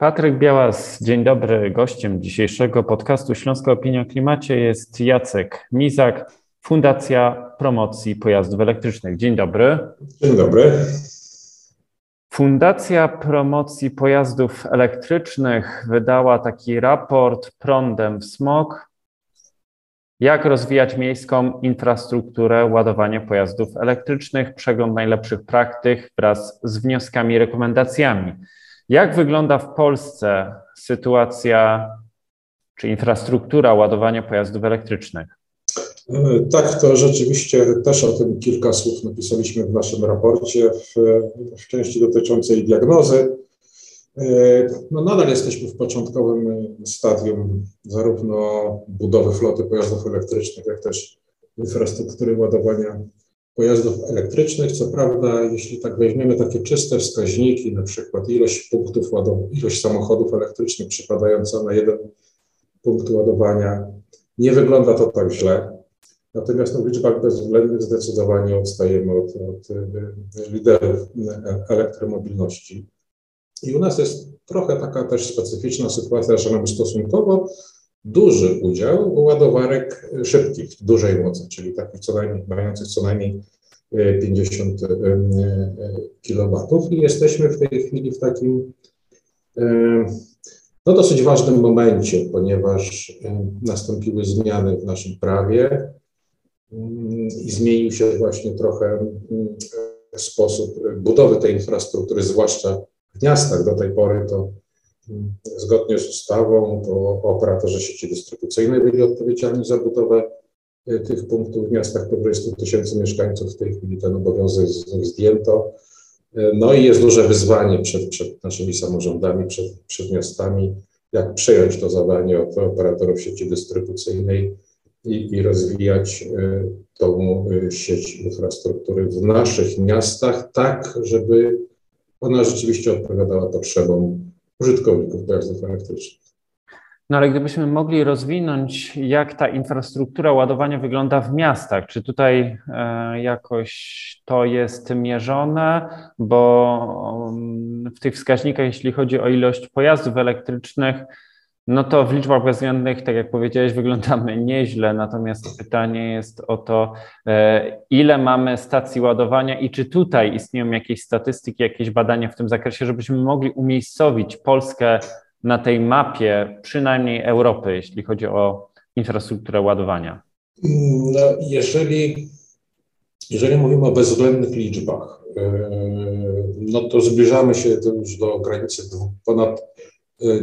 Patryk Białas, dzień dobry. Gościem dzisiejszego podcastu Śląska Opinia o Klimacie jest Jacek Mizak, Fundacja Promocji Pojazdów Elektrycznych. Dzień dobry. Dzień dobry. Fundacja Promocji Pojazdów Elektrycznych wydała taki raport Prądem w smog. Jak rozwijać miejską infrastrukturę ładowania pojazdów elektrycznych, przegląd najlepszych praktyk wraz z wnioskami i rekomendacjami. Jak wygląda w Polsce sytuacja czy infrastruktura ładowania pojazdów elektrycznych? E, tak, to rzeczywiście też o tym kilka słów napisaliśmy w naszym raporcie w, w części dotyczącej diagnozy. E, no nadal jesteśmy w początkowym stadium zarówno budowy floty pojazdów elektrycznych, jak też infrastruktury ładowania pojazdów elektrycznych. Co prawda, jeśli tak weźmiemy takie czyste wskaźniki, na przykład ilość punktów ładowania, ilość samochodów elektrycznych przypadająca na jeden punkt ładowania, nie wygląda to tak źle. Natomiast no, w liczbach bezwzględnych zdecydowanie odstajemy od, od e, liderów elektromobilności. I u nas jest trochę taka też specyficzna sytuacja, że mamy stosunkowo duży udział ładowarek szybkich, dużej mocy, czyli takich co najmniej, mających co najmniej 50 e, e, kW. I jesteśmy w tej chwili w takim no, dosyć ważnym momencie, ponieważ nastąpiły zmiany w naszym prawie i zmienił się właśnie trochę sposób budowy tej infrastruktury, zwłaszcza w miastach. Do tej pory to zgodnie z ustawą to operatorzy sieci dystrybucyjnej byli odpowiedzialni za budowę e, tych punktów w miastach powyżej 100 tysięcy mieszkańców. W tej chwili ten obowiązek z zdjęto. E, no i jest duże wyzwanie przed, przed naszymi samorządami, przed, przed miastami, jak przejąć to zadanie od operatorów sieci dystrybucyjnej i, i rozwijać e, tą sieć infrastruktury w naszych miastach tak, żeby ona rzeczywiście odpowiadała potrzebom użytkowników pojazdów elektrycznych. No ale gdybyśmy mogli rozwinąć, jak ta infrastruktura ładowania wygląda w miastach, czy tutaj e, jakoś to jest mierzone, bo mm, w tych wskaźnikach, jeśli chodzi o ilość pojazdów elektrycznych, no to w liczbach bezwzględnych, tak jak powiedziałeś, wyglądamy nieźle. Natomiast pytanie jest o to, e, ile mamy stacji ładowania i czy tutaj istnieją jakieś statystyki, jakieś badania w tym zakresie, żebyśmy mogli umiejscowić Polskę na tej mapie, przynajmniej Europy, jeśli chodzi o infrastrukturę ładowania. No, jeżeli, jeżeli mówimy o bezwzględnych liczbach, e, no to zbliżamy się już do granicy ponad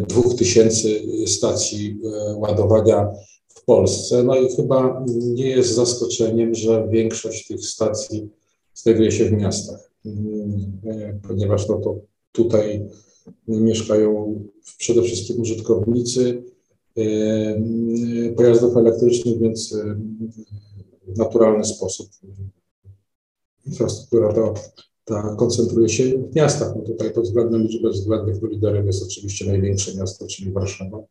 2000 stacji e, ładowania w Polsce. No i chyba nie jest zaskoczeniem, że większość tych stacji znajduje się w miastach, e, ponieważ no to tutaj mieszkają przede wszystkim użytkownicy e, pojazdów elektrycznych, więc w naturalny sposób infrastruktura ta ta koncentruje się w miastach. No tutaj pod względem liczby względnych liderem jest oczywiście największe miasto, czyli Warszawa,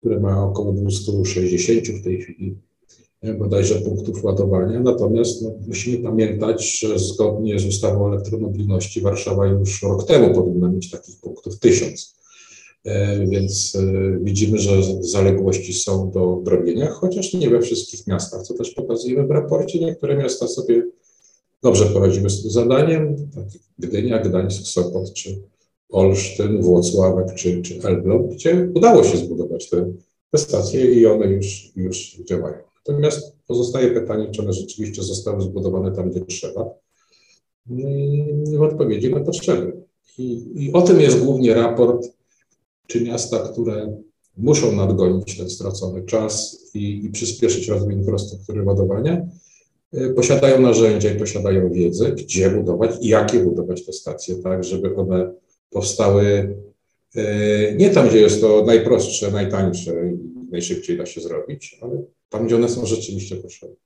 które ma około 260 w tej chwili bodajże punktów ładowania. Natomiast no, musimy pamiętać, że zgodnie z ustawą o elektromobilności Warszawa już rok temu powinna mieć takich punktów tysiąc. E, więc e, widzimy, że zaległości są do odrobienia, chociaż nie we wszystkich miastach, co też pokazujemy w raporcie. Niektóre miasta sobie dobrze poradzimy z tym zadaniem, tak Gdynia, Gdańsk, Sopot, czy Olsztyn, Włocławek, czy, czy Elbląg, gdzie udało się zbudować te, te stacje i one już, już działają. Natomiast pozostaje pytanie, czy one rzeczywiście zostały zbudowane tam, gdzie trzeba, w odpowiedzi na potrzeby. I, I o tym jest głównie raport, czy miasta, które muszą nadgonić ten stracony czas i, i przyspieszyć rozwój infrastruktury ładowania, posiadają narzędzia i posiadają wiedzę, gdzie budować i jakie budować te stacje, tak, żeby one powstały y, nie tam, gdzie jest to najprostsze, najtańsze i najszybciej da się zrobić, ale tam, gdzie one są rzeczywiście potrzebne.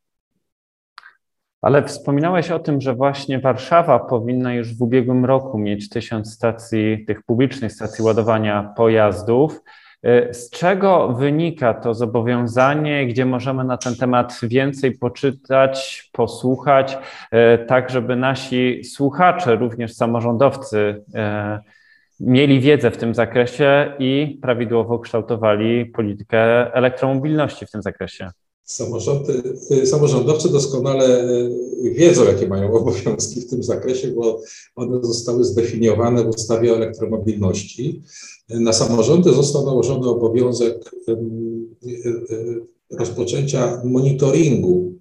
Ale wspominałeś o tym, że właśnie Warszawa powinna już w ubiegłym roku mieć tysiąc stacji, tych publicznych stacji ładowania pojazdów. E, z czego wynika to zobowiązanie, gdzie możemy na ten temat więcej poczytać, posłuchać, e, tak żeby nasi słuchacze, również samorządowcy, e, mieli wiedzę w tym zakresie i prawidłowo kształtowali politykę elektromobilności w tym zakresie. Samorządy, y, samorządowcy doskonale y, wiedzą, jakie mają obowiązki w tym zakresie, bo one zostały zdefiniowane w ustawie o elektromobilności. Na samorządy został nałożony obowiązek rozpoczęcia monitoringu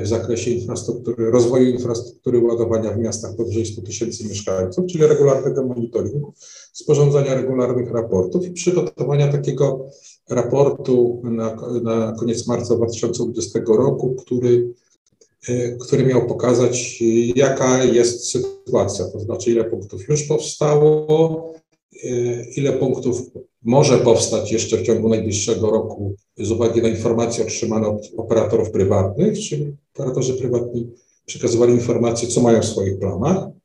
w zakresie infrastruktury, rozwoju infrastruktury ładowania w miastach powyżej 100 tysięcy mieszkańców, czyli regularnego monitoringu, sporządzania regularnych raportów i przygotowania takiego raportu na, na koniec marca 2020 roku, który, e, który miał pokazać, jaka jest sytuacja, to znaczy ile punktów już powstało, e, ile punktów może powstać jeszcze w ciągu najbliższego roku z uwagi na informacje otrzymane od operatorów prywatnych, czyli operatorzy prywatni przekazywali informacje, co mają w swoich planach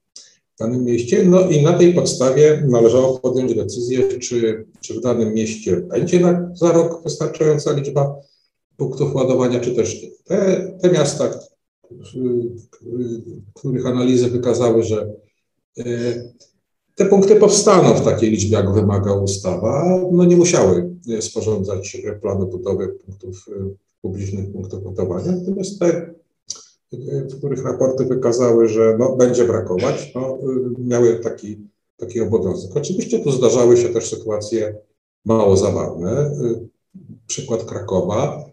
w danym mieście, no i na tej podstawie należało podjąć decyzję, czy, czy w danym mieście będzie na, za rok wystarczająca liczba punktów ładowania, czy też nie. Te, te miasta, których analizy wykazały, że e, te punkty powstaną w takiej liczbie, jak wymaga ustawa, no nie musiały sporządzać planu budowy punktów, e, publicznych punktów ładowania, natomiast te których raporty wykazały, że no, będzie brakować, no, miały taki, taki obowiązek. Oczywiście tu zdarzały się też sytuacje mało zabawne. Przykład Krakowa,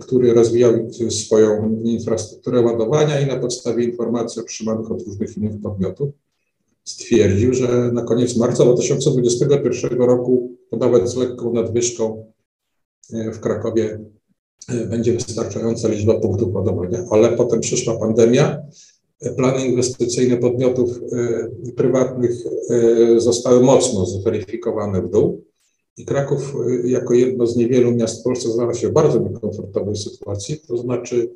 który rozwijał swoją infrastrukturę ładowania i na podstawie informacji otrzymanych od różnych innych podmiotów stwierdził, że na koniec marca 2021 roku, nawet z lekką nadwyżką w Krakowie będzie wystarczająca liczba punktów ładowania, ale potem przyszła pandemia, plany inwestycyjne podmiotów e, prywatnych e, zostały mocno zweryfikowane w dół. I Kraków jako jedno z niewielu miast w Polsce znalazł się w bardzo niekomfortowej sytuacji, to znaczy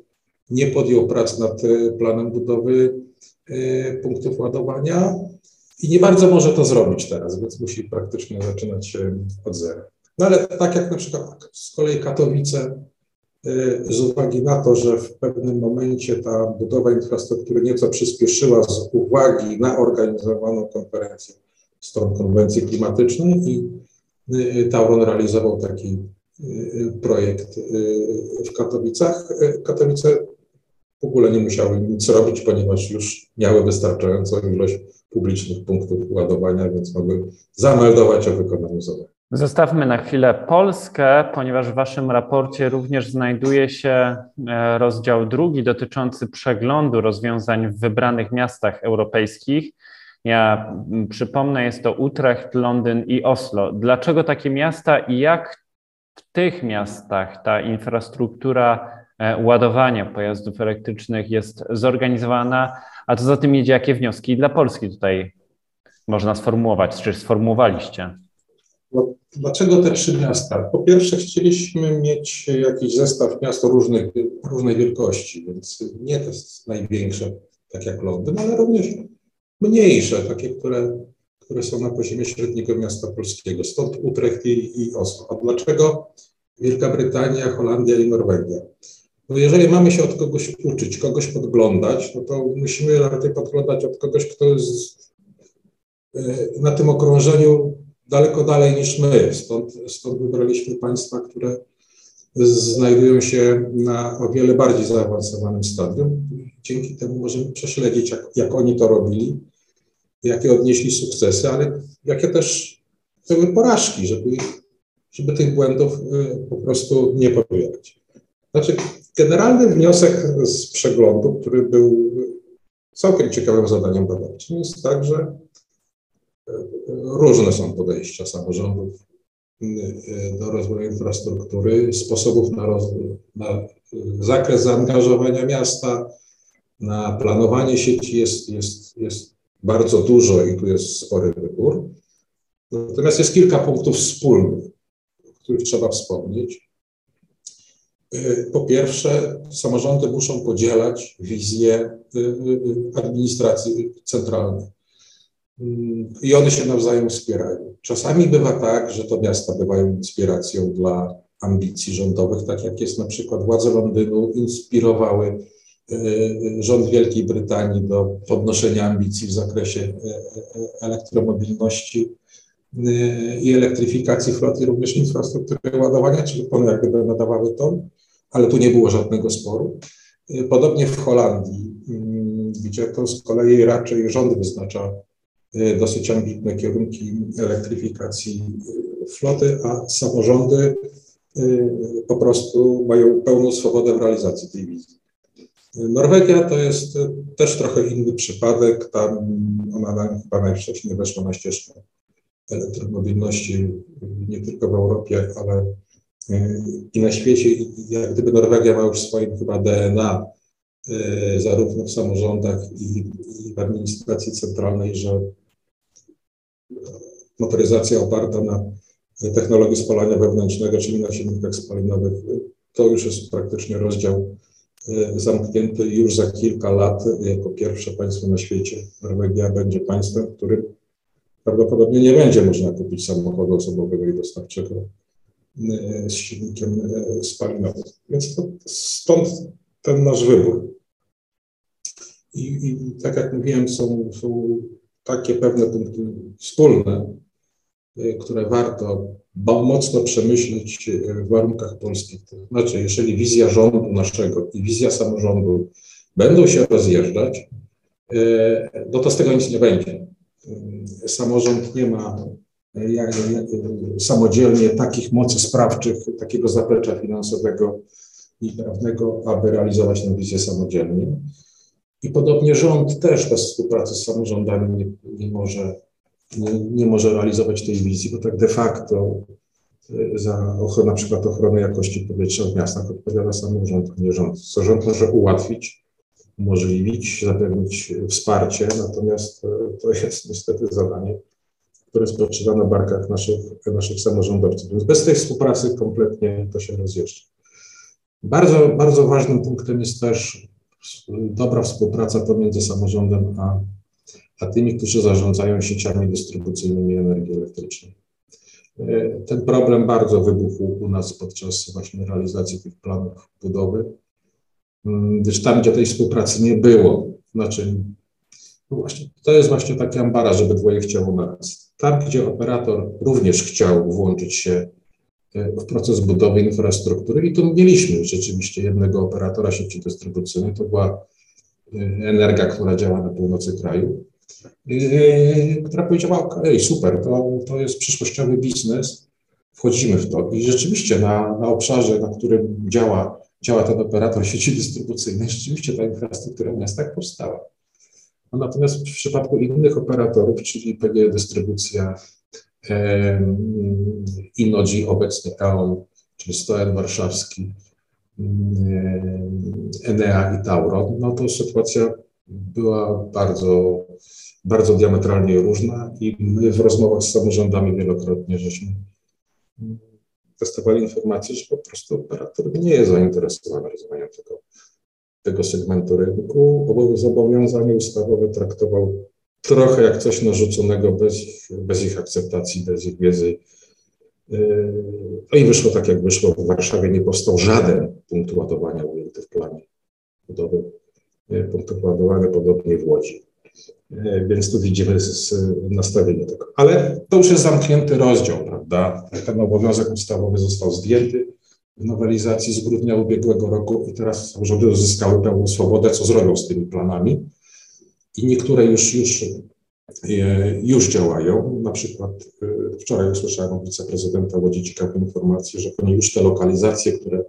nie podjął prac nad planem budowy punktów ładowania. I nie bardzo może to zrobić teraz, więc musi praktycznie zaczynać od zera. No ale tak jak na przykład z kolei Katowice z uwagi na to, że w pewnym momencie ta budowa infrastruktury nieco przyspieszyła z uwagi na organizowaną konferencję stron konwencji klimatycznej i y, Tauron realizował taki y, projekt y, w Katowicach. Katowice w ogóle nie musiały nic robić, ponieważ już miały wystarczającą ilość publicznych punktów ładowania, więc mogły zameldować o wykonaniu zadań. Zostawmy na chwilę Polskę, ponieważ w Waszym raporcie również znajduje się e, rozdział drugi dotyczący przeglądu rozwiązań w wybranych miastach europejskich. Ja przypomnę, jest to Utrecht, Londyn i Oslo. Dlaczego takie miasta i jak w tych miastach ta infrastruktura e, ładowania pojazdów elektrycznych jest zorganizowana, a co za tym idzie, jakie wnioski dla Polski tutaj można sformułować, czy sformułowaliście? Dlaczego te trzy miasta? Po pierwsze, chcieliśmy mieć jakiś zestaw miast różnych, różnej wielkości, więc nie te największe, tak jak Londyn, ale również mniejsze, takie, które, które są na poziomie średniego miasta polskiego. Stąd Utrecht i, i Oslo. A dlaczego Wielka Brytania, Holandia i Norwegia? No jeżeli mamy się od kogoś uczyć, kogoś podglądać, no to musimy raczej podglądać od kogoś, kto jest e, na tym okrążeniu daleko dalej niż my. Stąd, stąd wybraliśmy państwa, które znajdują się na o wiele bardziej zaawansowanym stadium. Dzięki temu możemy prześledzić, jak, jak oni to robili, jakie odnieśli sukcesy, ale jakie też były porażki, żeby, żeby tych błędów y, po prostu nie powielać. Znaczy, generalny wniosek z przeglądu, który był całkiem ciekawym zadaniem badawczym, jest tak, że Różne są podejścia samorządów y, y, do rozwoju infrastruktury, sposobów na, rozwój, na y, zakres zaangażowania miasta, na planowanie sieci jest, jest, jest bardzo dużo i tu jest spory wybór. Natomiast jest kilka punktów wspólnych, o których trzeba wspomnieć. Po pierwsze, samorządy muszą podzielać wizję administracji centralnej. I one się nawzajem wspierają. Czasami bywa tak, że to miasta bywają inspiracją dla ambicji rządowych, tak jak jest na przykład władze Londynu inspirowały rząd Wielkiej Brytanii do podnoszenia ambicji w zakresie elektromobilności i elektryfikacji floty, również infrastruktury ładowania, czyli one jak gdyby nadawały ton, ale tu nie było żadnego sporu. Podobnie w Holandii, gdzie to z kolei raczej rząd wyznacza dosyć ambitne kierunki elektryfikacji floty, a samorządy po prostu mają pełną swobodę w realizacji tej wizji. Norwegia to jest też trochę inny przypadek. Tam ona chyba najwcześniej weszła na ścieżkę elektromobilności nie tylko w Europie, ale i na świecie. Jak gdyby Norwegia ma już swoim chyba DNA, zarówno w samorządach i, w administracji centralnej, że motoryzacja oparta na technologii spalania wewnętrznego, czyli na silnikach spalinowych, to już jest praktycznie rozdział e, zamknięty już za kilka lat jako pierwsze państwo na świecie. Norwegia będzie państwem, w którym prawdopodobnie nie będzie można kupić samochodu osobowego i dostawczego e, z silnikiem e, spalinowym. Więc to, stąd ten nasz wybór. I, I, tak jak mówiłem, są, są takie pewne punkty wspólne, które warto mocno przemyśleć y, w warunkach polskich. To znaczy, jeżeli wizja rządu naszego i wizja samorządu będą się rozjeżdżać, y, no to z tego nic nie będzie. Samorząd nie ma samodzielnie takich mocy sprawczych, takiego zaplecza finansowego i prawnego, aby realizować tę wizję samodzielnie. I podobnie rząd też bez współpracy z samorządami nie, nie może nie, może realizować tej wizji, bo tak de facto e, za ochronę, na przykład ochronę jakości powietrza w miastach odpowiada samorząd, a nie rząd. Co rząd może ułatwić, umożliwić, zapewnić wsparcie, natomiast e, to jest niestety zadanie, które spoczywa na barkach naszych, naszych samorządowców. Więc bez tej współpracy kompletnie to się rozjeżdża. Bardzo, bardzo ważnym punktem jest też dobra współpraca pomiędzy samorządem a a tymi, którzy zarządzają sieciami dystrybucyjnymi energii elektrycznej. E, ten problem bardzo wybuchł u nas podczas właśnie realizacji tych planów budowy, mm, gdyż tam, gdzie tej współpracy nie było, znaczy, no właśnie, to jest właśnie taki ambara, żeby dwoje chciało naraz. Tam, gdzie operator również chciał włączyć się e, w proces budowy infrastruktury i tu mieliśmy rzeczywiście jednego operatora sieci dystrybucyjnej, to była e, Energa, która działa na północy kraju. Yy, która powiedziała, ok, super, to, to jest przyszłościowy biznes, wchodzimy w to. I rzeczywiście na, na obszarze, na którym działa, działa ten operator sieci dystrybucyjnej, rzeczywiście ta infrastruktura w miastach powstała. No, natomiast w przypadku innych operatorów, czyli PG Dystrybucja, e, Inodzi, obecnie EON, czyli Stoen Warszawski, Enea i Tauron, no to sytuacja była bardzo bardzo diametralnie różna i my w rozmowach z samorządami wielokrotnie żeśmy testowali informację, że po prostu operator nie jest zainteresowany rozwojem tego, tego segmentu rynku. Zobowiązanie ustawowe traktował trochę jak coś narzuconego bez, bez ich akceptacji, bez ich wiedzy. No i wyszło tak, jak wyszło. W Warszawie nie powstał żaden punkt ładowania ujęty w planie budowy punktów ładowania, podobnie w Łodzi. E, więc tu widzimy nastawienie tego. Ale to już jest zamknięty rozdział, prawda? Ten obowiązek ustawowy został zdjęty w nowelizacji z grudnia ubiegłego roku i teraz samorządy uzyskały pełną swobodę, co zrobią z tymi planami. I niektóre już, już, e, już działają. Na przykład e, wczoraj usłyszałem od wiceprezydenta Łodzi ciekawą informację, że oni już te lokalizacje, które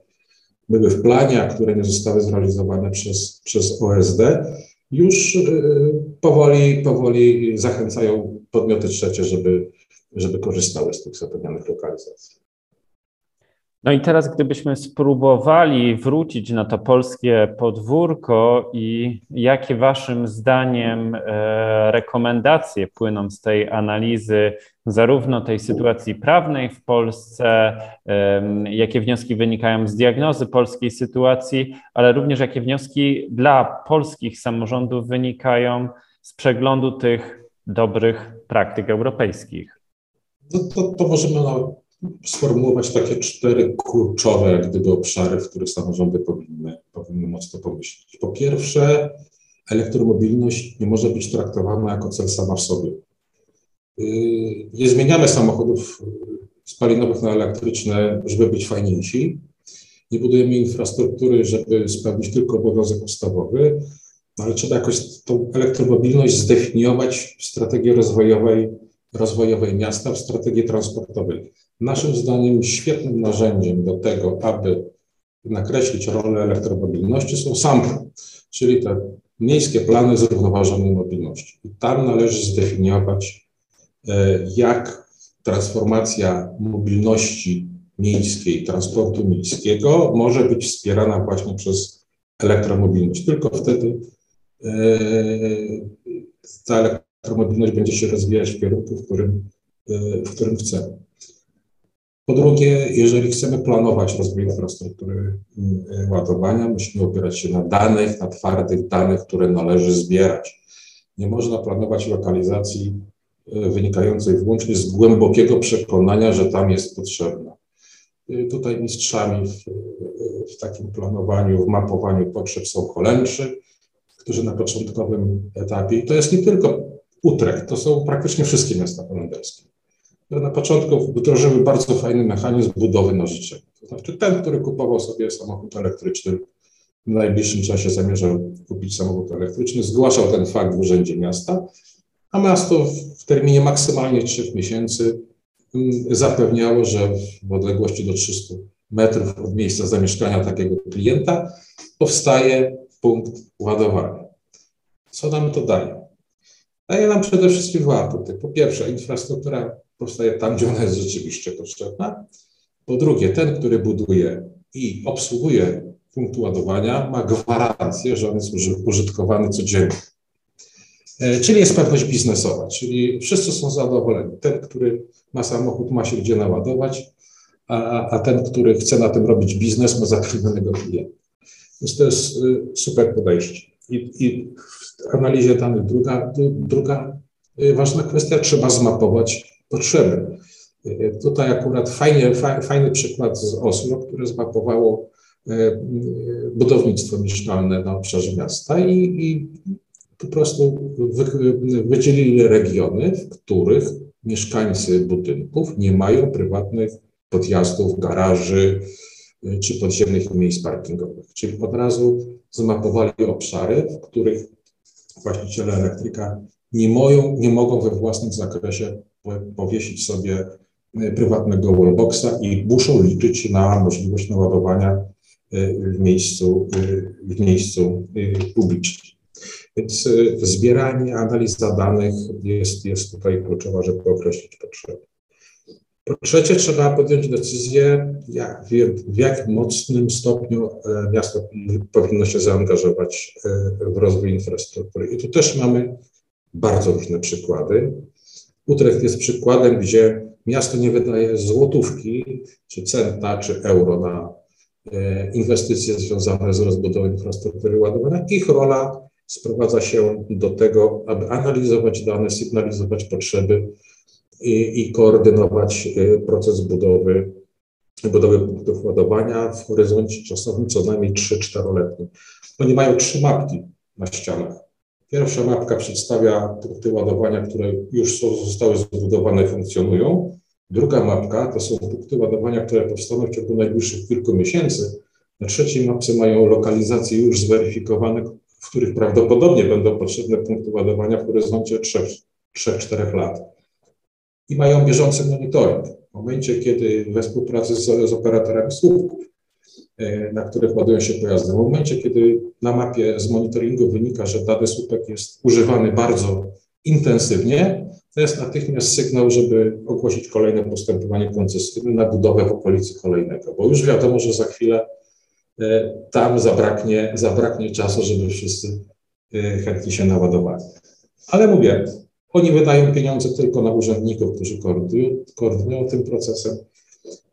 były w planie, a które nie zostały zrealizowane przez, przez OSD, już y, powoli, powoli zachęcają podmioty trzecie, żeby, żeby korzystały z tych zapewnionych lokalizacji. No i teraz, gdybyśmy spróbowali wrócić na to polskie podwórko i jakie Waszym zdaniem e, rekomendacje płyną z tej analizy, zarówno tej sytuacji prawnej w Polsce, jakie wnioski wynikają z diagnozy polskiej sytuacji, ale również jakie wnioski dla polskich samorządów wynikają z przeglądu tych dobrych praktyk europejskich? To, to, to możemy sformułować takie cztery kluczowe, jak gdyby, obszary, w których samorządy powinny, powinny mocno pomyśleć. Po pierwsze, elektromobilność nie może być traktowana jako cel sama w sobie. Yy, nie zmieniamy samochodów spalinowych na elektryczne, żeby być fajniejsi. Nie budujemy infrastruktury, żeby spełnić tylko obowiązek ustawowy, no ale trzeba jakoś tą elektromobilność zdefiniować w strategii rozwojowej, rozwojowej miasta, w strategii transportowej. Naszym zdaniem świetnym narzędziem do tego, aby nakreślić rolę elektromobilności są SAMPy, czyli te miejskie plany zrównoważonej mobilności. I tam należy zdefiniować, e, jak transformacja mobilności miejskiej, transportu miejskiego może być wspierana właśnie przez elektromobilność. Tylko wtedy e, ta elektromobilność będzie się rozwijać w kierunku, w którym, e, w którym chcemy. Po drugie, jeżeli chcemy planować rozwój infrastruktury y, ładowania, musimy opierać się na danych, na twardych danych, które należy zbierać. Nie można planować lokalizacji y, wynikającej wyłącznie z głębokiego przekonania, że tam jest potrzebna. Y, tutaj mistrzami w, w takim planowaniu, w mapowaniu potrzeb są Holendrzy, którzy na początkowym etapie, i to jest nie tylko Utrecht, to są praktycznie wszystkie miasta holenderskie na początku wdrożyły bardzo fajny mechanizm budowy na życzenie. To znaczy ten, który kupował sobie samochód elektryczny, w najbliższym czasie zamierzał kupić samochód elektryczny, zgłaszał ten fakt w Urzędzie Miasta, a miasto w terminie maksymalnie trzech miesięcy mm, zapewniało, że w odległości do 300 metrów od miejsca zamieszkania takiego klienta powstaje punkt ładowania. Co nam to daje? Daje nam przede wszystkim dwa punkty. Po pierwsze, infrastruktura powstaje tam, gdzie ona jest rzeczywiście potrzebna. Po drugie, ten, który buduje i obsługuje punkt ładowania, ma gwarancję, że on jest użytkowany codziennie. E, czyli jest pewność biznesowa, czyli wszyscy są zadowoleni. Ten, który ma samochód, ma się gdzie naładować, a, a ten, który chce na tym robić biznes, ma zatrudnionego klienta. Więc to jest y, super podejście. I, i w analizie danych druga, druga y, ważna kwestia, trzeba zmapować potrzeby. Tutaj akurat fajnie, fajny przykład z Oslo, które zmapowało e, budownictwo mieszkalne na obszarze miasta i, i po prostu wy, wydzielili regiony, w których mieszkańcy budynków nie mają prywatnych podjazdów, garaży e, czy podziemnych miejsc parkingowych. Czyli od razu zmapowali obszary, w których właściciele elektryka nie, moją, nie mogą we własnym zakresie powiesić sobie e, prywatnego wallboxa i muszą liczyć na możliwość naładowania e, w miejscu, e, w miejscu publicznym. Więc zbieranie, analiza danych jest, jest tutaj kluczowa, żeby określić potrzeby. Po trzecie, trzeba podjąć decyzję, jak, w jak mocnym stopniu miasto powinno się zaangażować w rozwój infrastruktury. I tu też mamy bardzo różne przykłady. Utrecht jest przykładem, gdzie miasto nie wydaje złotówki, czy centa, czy euro na e, inwestycje związane z rozbudową infrastruktury ładowania. Ich rola sprowadza się do tego, aby analizować dane, sygnalizować potrzeby i, i koordynować e, proces budowy, budowy punktów ładowania w horyzoncie czasowym co najmniej 3-4-letnim. Oni mają trzy mapki na ścianach. Pierwsza mapka przedstawia punkty ładowania, które już są, zostały zbudowane, funkcjonują. Druga mapka to są punkty ładowania, które powstaną w ciągu najbliższych kilku miesięcy. Na trzeciej mapce mają lokalizacje już zweryfikowane, w których prawdopodobnie będą potrzebne punkty ładowania w horyzoncie 3-4 lat. I mają bieżący monitoring. W momencie, kiedy we współpracy z, z operatorami słupków na których ładują się pojazdy. W momencie, kiedy na mapie z monitoringu wynika, że dany słupek jest używany bardzo intensywnie, to jest natychmiast sygnał, żeby ogłosić kolejne postępowanie koncesyjne na budowę w okolicy kolejnego, bo już wiadomo, że za chwilę e, tam zabraknie, zabraknie czasu, żeby wszyscy e, chętnie się naładowali. Ale mówię, oni wydają pieniądze tylko na urzędników, którzy koordynują, koordynują tym procesem.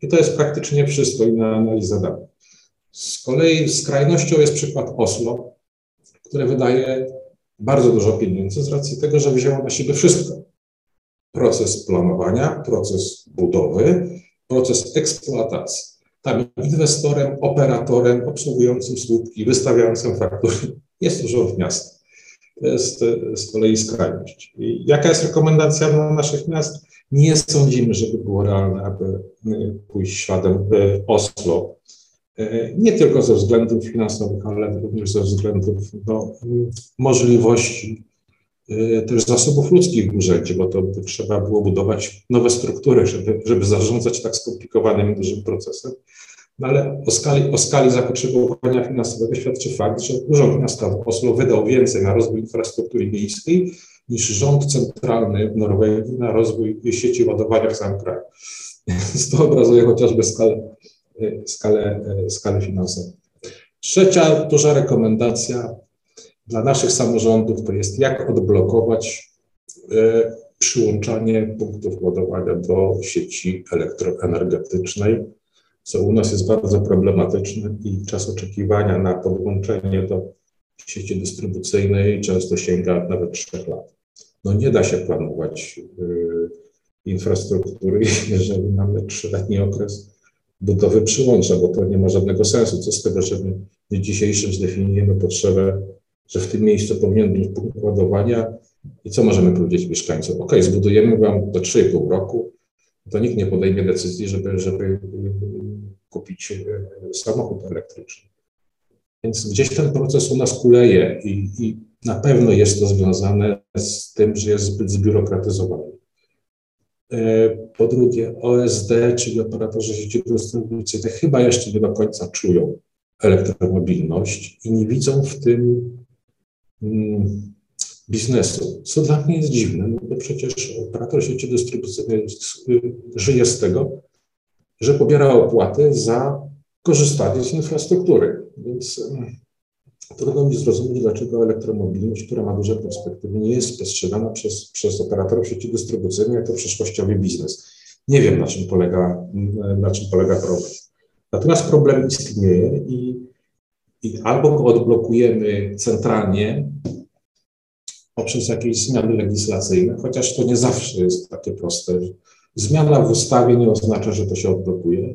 I to jest praktycznie wszystko i na analizę danych. Z kolei skrajnością jest przykład Oslo, które wydaje bardzo dużo pieniędzy z racji tego, że wzięło na siebie wszystko. Proces planowania, proces budowy, proces eksploatacji. Tam inwestorem, operatorem, obsługującym słupki, wystawiającym faktury jest Urząd Miasta. To jest z kolei skrajność. I jaka jest rekomendacja dla naszych miast? Nie sądzimy, żeby było realne, aby pójść śladem Oslo. Y, nie tylko ze względów finansowych, ale również ze względów no, możliwości też zasobów ludzkich w urzędzie, bo to trzeba było budować nowe struktury, żeby, żeby zarządzać tak skomplikowanym dużym procesem. No ale o skali, o skali zapotrzebowania finansowego świadczy fakt, że Urząd Miasta w Oslo wydał więcej na rozwój infrastruktury miejskiej niż rząd centralny w Norwegii na rozwój sieci ładowania w całym kraju. Więc to obrazuje chociażby skalę, skalę, skalę finansową. Trzecia duża rekomendacja dla naszych samorządów to jest jak odblokować e, przyłączanie punktów ładowania do sieci elektroenergetycznej co u nas jest bardzo problematyczne i czas oczekiwania na podłączenie do sieci dystrybucyjnej często sięga nawet trzech lat. No nie da się planować y, infrastruktury, jeżeli mamy trzyletni okres budowy przyłącza, bo to nie ma żadnego sensu. Co z tego, że my w dniu dzisiejszym zdefiniujemy potrzebę, że w tym miejscu powinien być punkt ładowania i co możemy powiedzieć mieszkańcom? OK, zbudujemy wam do 3,5 roku, to nikt nie podejmie decyzji, żeby, żeby kupić e, samochód elektryczny. Więc gdzieś ten proces u nas kuleje i, i na pewno jest to związane z tym, że jest zbyt zbiurokratyzowany. E, po drugie, OSD, czyli operatorzy sieci dystrybucyjnej, chyba jeszcze nie do końca czują elektromobilność i nie widzą w tym mm, biznesu, co dla mnie jest dziwne, no bo przecież operator sieci dystrybucyjnej żyje z tego, że pobiera opłaty za korzystanie z infrastruktury. Więc trudno mi zrozumieć, dlaczego elektromobilność, która ma duże perspektywy, nie jest postrzegana przez, przez operatorów sieci dystrybucyjnej jako przyszłościowy biznes. Nie wiem, na czym polega, na czym polega problem. Natomiast problem istnieje i, i albo go odblokujemy centralnie poprzez jakieś zmiany legislacyjne, chociaż to nie zawsze jest takie proste. Zmiana w ustawie nie oznacza, że to się odblokuje,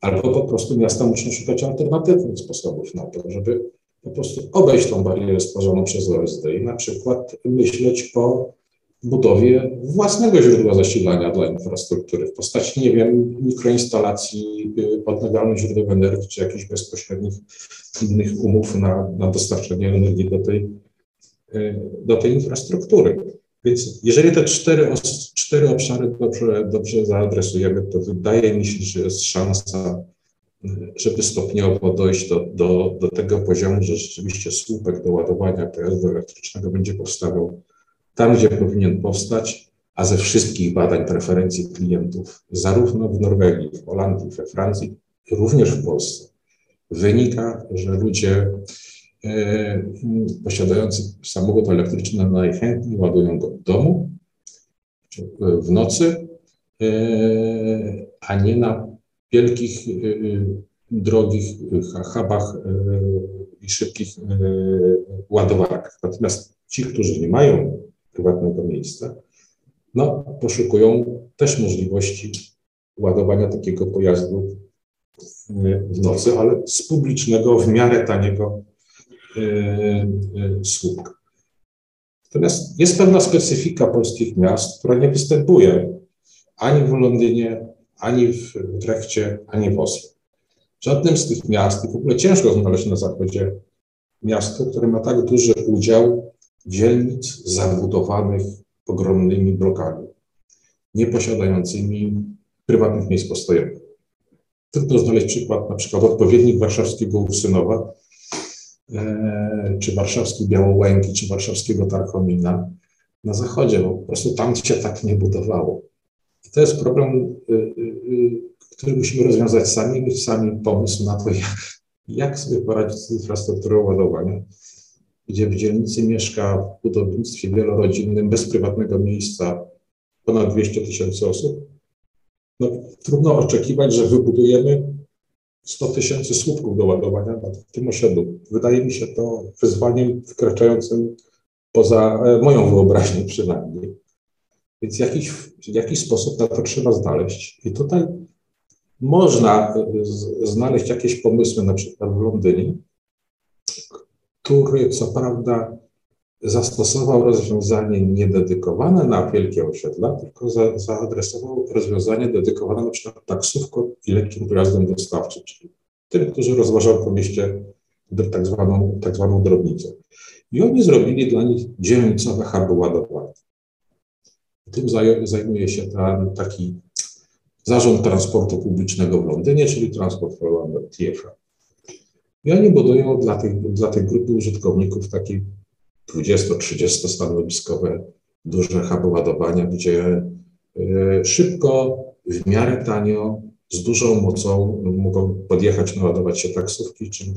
albo po prostu miasta muszą szukać alternatywnych sposobów na to, żeby po prostu obejść tą barierę stworzoną przez OSD i na przykład myśleć po budowie własnego źródła zasilania dla infrastruktury w postaci, nie wiem, mikroinstalacji y, odnawialnych źródeł energii, czy jakichś bezpośrednich innych umów na, na dostarczenie energii do tej, y, do tej infrastruktury. Więc jeżeli te cztery, cztery obszary dobrze, dobrze zaadresujemy, to wydaje mi się, że jest szansa, żeby stopniowo dojść do, do, do tego poziomu, że rzeczywiście słupek do ładowania pojazdu elektrycznego będzie powstawał tam, gdzie powinien powstać, a ze wszystkich badań preferencji klientów, zarówno w Norwegii, w Holandii, we Francji, również w Polsce, wynika, że ludzie E, posiadający samochód elektryczny najchętniej ładują go w domu, w nocy, e, a nie na wielkich, e, drogich hubach i szybkich ładowarkach. Natomiast ci, którzy nie mają prywatnego miejsca, no, poszukują też możliwości ładowania takiego pojazdu w nocy, ale z publicznego, w miarę taniego Y, y, słupka. Natomiast jest pewna specyfika polskich miast, która nie występuje ani w Londynie, ani w Trechcie, ani w Oslo. Żadnym z tych miast, i w ogóle ciężko znaleźć na zachodzie miasto, które ma tak duży udział dzielnic zabudowanych ogromnymi blokami, nieposiadającymi prywatnych miejsc postojowych. Trudno znaleźć przykład na przykład odpowiednik warszawskiego Ursynowa, E, czy warszawskiej Białołęki, czy warszawskiego Tarchomina na zachodzie, bo po prostu tam się tak nie budowało. To jest problem, y, y, y, który musimy rozwiązać sami, mieć sami pomysł na to, jak, jak sobie poradzić z infrastrukturą ładowania, gdzie w dzielnicy mieszka w budownictwie wielorodzinnym bez prywatnego miejsca ponad 200 tysięcy osób. No, trudno oczekiwać, że wybudujemy 100 tysięcy słupków do ładowania na tym osiedlu. Wydaje mi się to wyzwaniem wykraczającym poza e, moją wyobraźnię przynajmniej. Więc jakiś, jakiś sposób na to trzeba znaleźć. I tutaj Można znaleźć jakieś pomysły, na przykład w Londynie, który co prawda zastosował rozwiązanie niededykowane na wielkie osiedla, tylko za, zaadresował rozwiązanie dedykowane na przykład taksówkom i lekkim pojazdom dostawczym, czyli tym, którzy rozważają po mieście tak zwaną, tak zwaną drobnicę. I oni zrobili dla nich dzielnicowe huby ładowania. Tym zajmuje się taki Zarząd Transportu Publicznego w Londynie, czyli Transport for London, TFL. I oni budują dla tej, dla tej grupy użytkowników takie 20-30 stanowiskowe duże huby ładowania, gdzie y, szybko, w miarę tanio, z dużą mocą mogą podjechać, naładować się taksówki czyli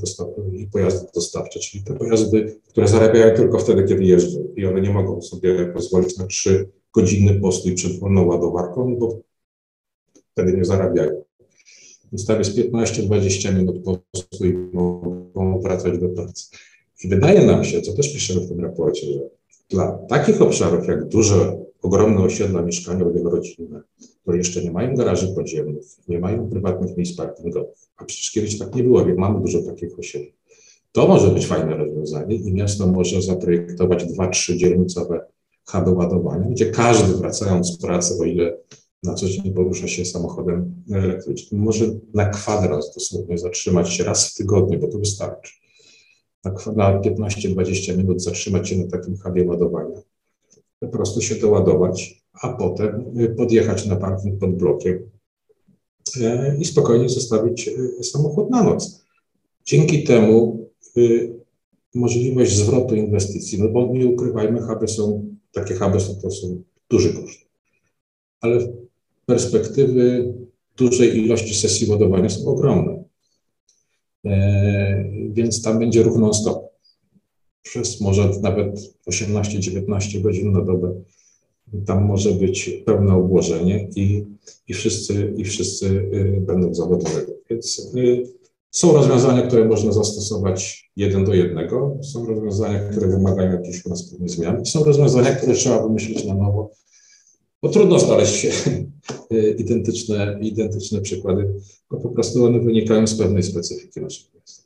i pojazdy dostawcze, czyli te pojazdy, które zarabiają tylko wtedy, kiedy jeżdżą i one nie mogą sobie pozwolić na trzy godziny postój przed wolną ładowarką, bo wtedy nie zarabiają. Więc tam jest 15-20 minut postu i mogą wracać do pracy. I wydaje nam się, co też piszemy w tym raporcie, że dla takich obszarów jak duże, ogromne osiedla mieszkaniowe wielorodzinne, które jeszcze nie mają garaży podziemnych, nie mają prywatnych miejsc parkingowych, a przecież kiedyś tak nie było, mamy dużo takich osiedli. To może być fajne rozwiązanie i miasto może zaprojektować dwa, trzy dzielnicowe huby ładowania, gdzie każdy wracając z pracy, o ile na co dzień porusza się samochodem elektrycznym, może na kwadrans dosłownie zatrzymać się raz w tygodniu, bo to wystarczy. Na, 15-20 minut zatrzymać się na takim hubie ładowania. Po prostu się doładować, a potem y, podjechać na parking pod blokiem e, i spokojnie zostawić y, samochód na noc. Dzięki temu y, możliwość zwrotu inwestycji, no bo nie ukrywajmy, huby są, takie huby są, to są duży koszt. Ale perspektywy dużej ilości sesji ładowania są ogromne. E, więc tam będzie ruch non-stop. Przez może nawet 18-19 godzin na dobę. Tam może być pełne obłożenie i, i, wszyscy, i wszyscy y, będą zawodowego. Więc y, są rozwiązania, które można zastosować jeden do jednego, są rozwiązania, które wymagają jakichś u zmian, są rozwiązania, które trzeba wymyślić na nowo, bo trudno znaleźć identyczne, identyczne przykłady, bo po prostu one wynikają z pewnej specyfiki naszego miasta.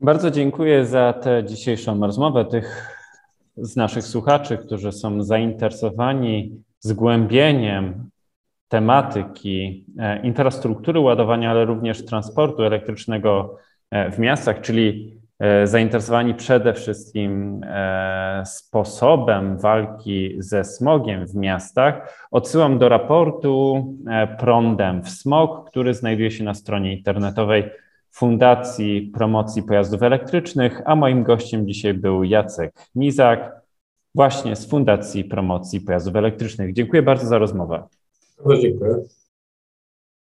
Bardzo dziękuję za tę dzisiejszą rozmowę. Tych z naszych słuchaczy, którzy są zainteresowani zgłębieniem tematyki e, infrastruktury ładowania, ale również transportu elektrycznego e, w miastach, czyli E, zainteresowani przede wszystkim sposobem walki ze smogiem w miastach, odsyłam do raportu Prądem w Smog, który znajduje się na stronie internetowej Fundacji Promocji Pojazdów Elektrycznych, a moim gościem dzisiaj był Jacek Mizak, właśnie z Fundacji Promocji Pojazdów Elektrycznych. Dziękuję bardzo za rozmowę. Bardzo dziękuję.